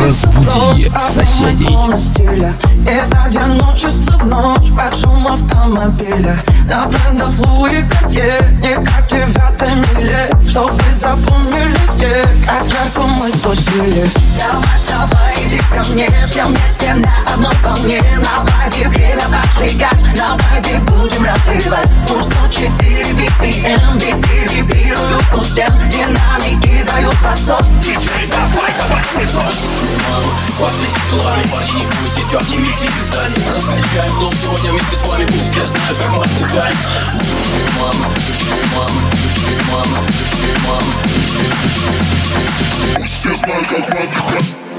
Разбуди соседей. Из одиночества в ночь под шум автомобиля На брендах Луи Картье Не как девятой миле Чтобы запомнили все Как ярко мы тусили. Давай, вставай, иди ко мне Все вместе на одной волне. На вайбе время поджигать На вайбе будем развивать. Пусть 104 BPM Биты вибрируют у стен Динамики дают басок Диджей, давай, давай, хуесос После титулами парни не бойтесь, обнимите их сзади Раскачаем клуб сегодня вместе с вами Пусть все знают, как мы отдыхаем Души мамы, души мамы, души мамы, души души, души, души Все знают, как мы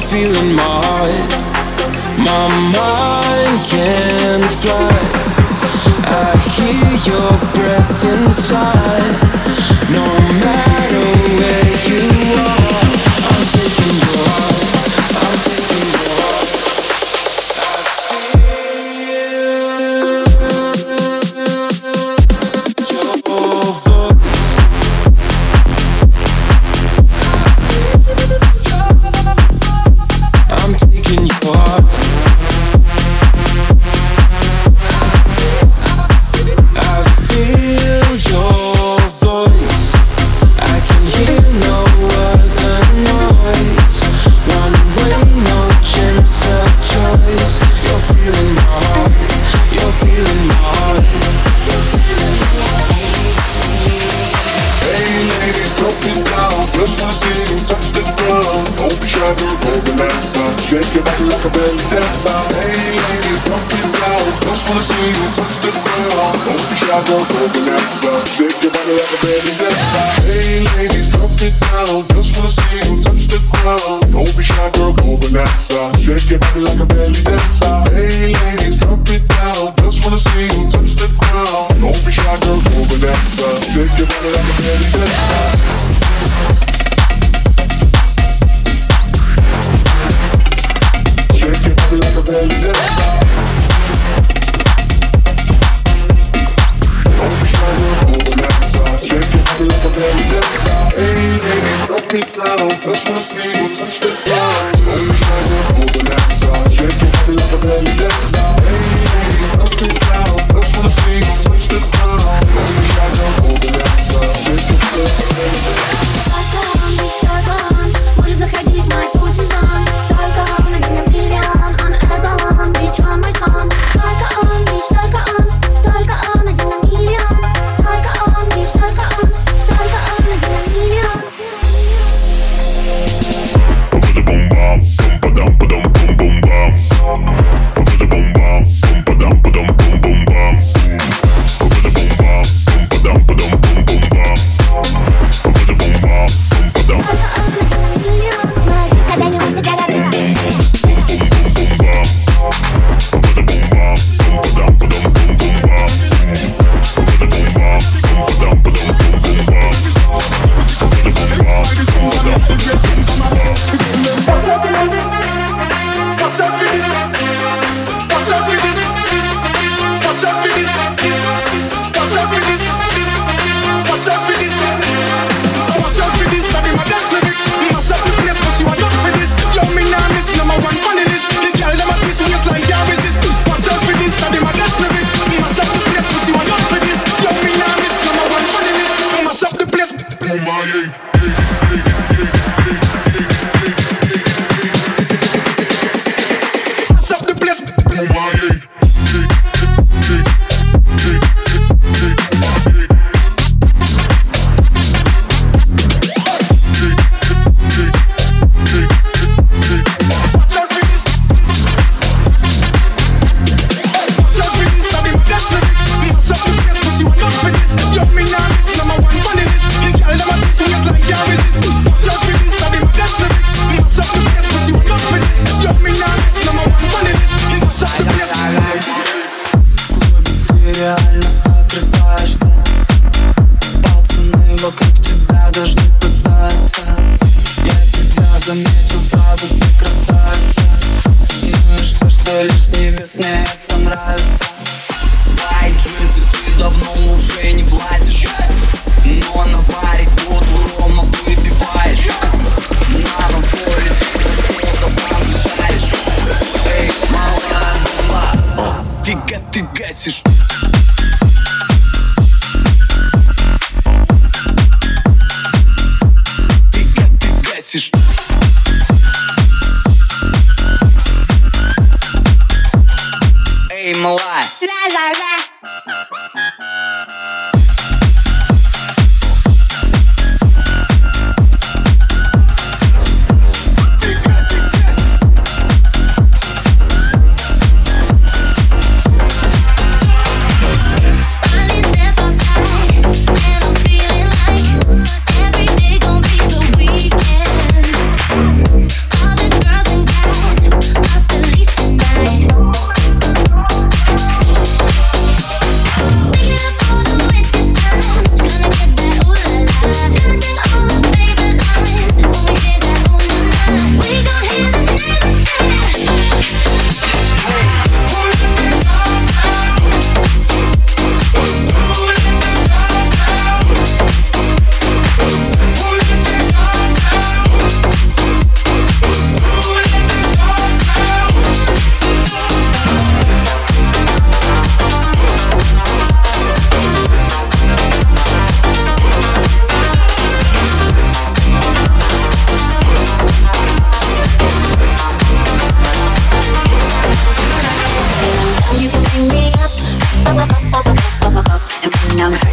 feeling my heart. My mind can fly. I hear your breath inside. No matter where you are, tuyo like a belly dancer. Hey drop it down. Just wanna see you touch the ground. Don't be shy, girl, your body like a belly dancer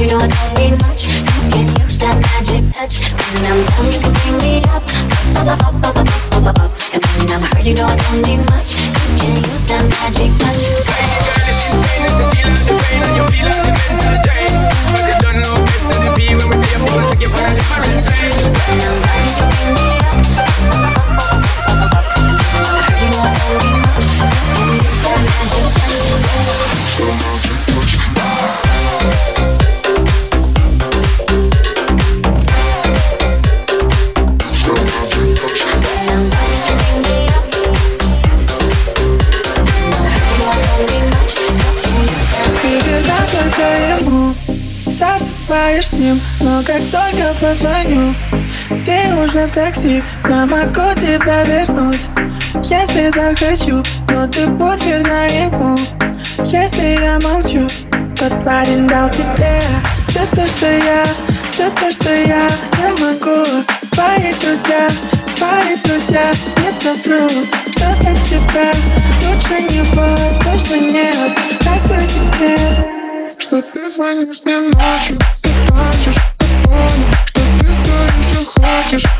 You know I don't need much. You can use that magic touch. When I'm down, you can bring me up. Up, up, up, up, up, up, up, up. And when I'm hurt, you know I don't need позвоню Ты уже в такси, я могу тебя вернуть Если захочу, но ты будь верна ему Если я молчу, тот парень дал тебе Все то, что я, все то, что я Я могу. Твои друзья, твои друзья Не совру, что-то тебя лучше него точно нет Раскрой секрет Что ты звонишь мне ночью, ты плачешь, just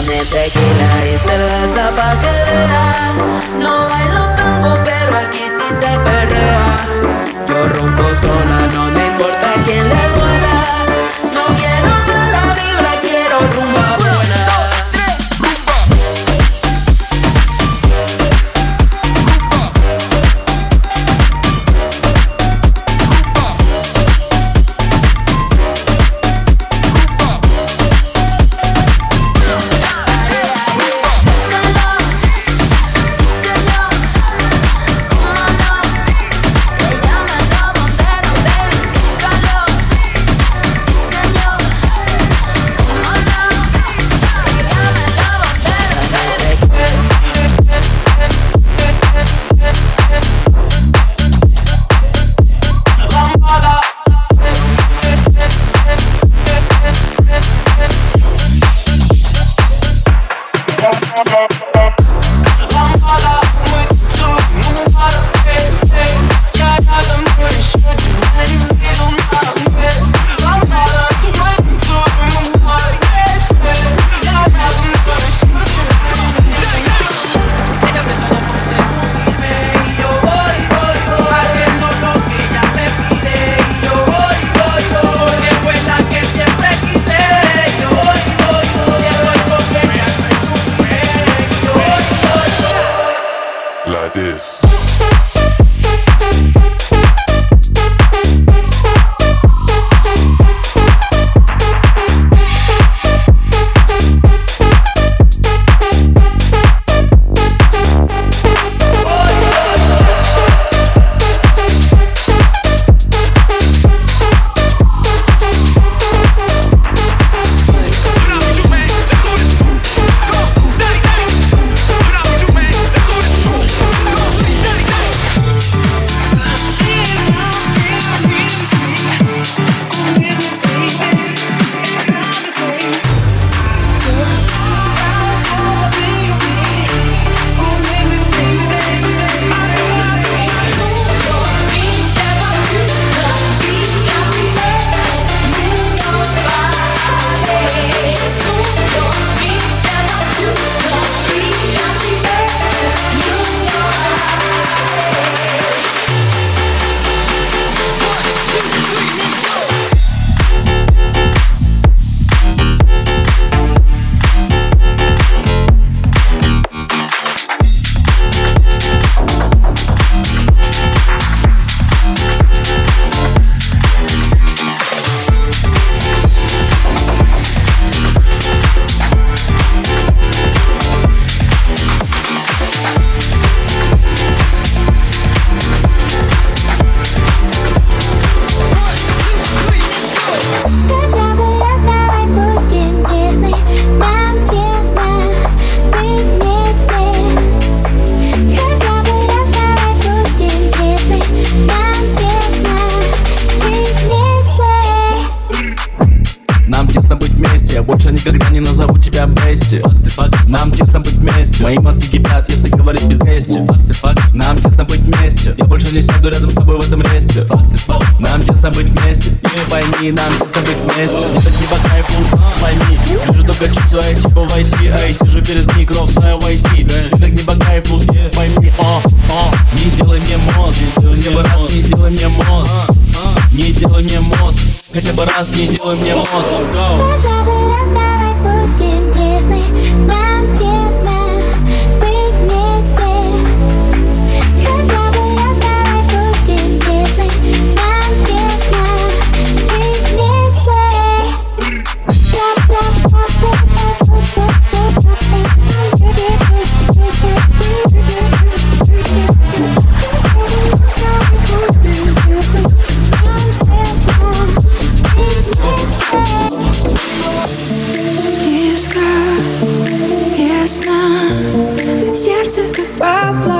Dame tequila y cerveza pa' que. No bailo tango, pero aquí sí se perrea. Yo rompo sola, no me importa quién le Мои мозги кипят, если говорить без мести. Факты, факты. Нам тесно быть вместе. Я больше не сяду рядом с тобой в этом месте. Факты, факты. Нам тесно быть вместе. И пойми, нам тесно быть вместе. Я так не по кайфу, пойми Вижу только часы, а типа войти. Эй, сижу перед микро свое войти. Я так не по кайфу, пойми, о, о. Не делай мне мозг. Хотя бы раз не делай мне мозг. Не делай мне мозг. Хотя бы раз не делай мне мозг. Go! to goodbye.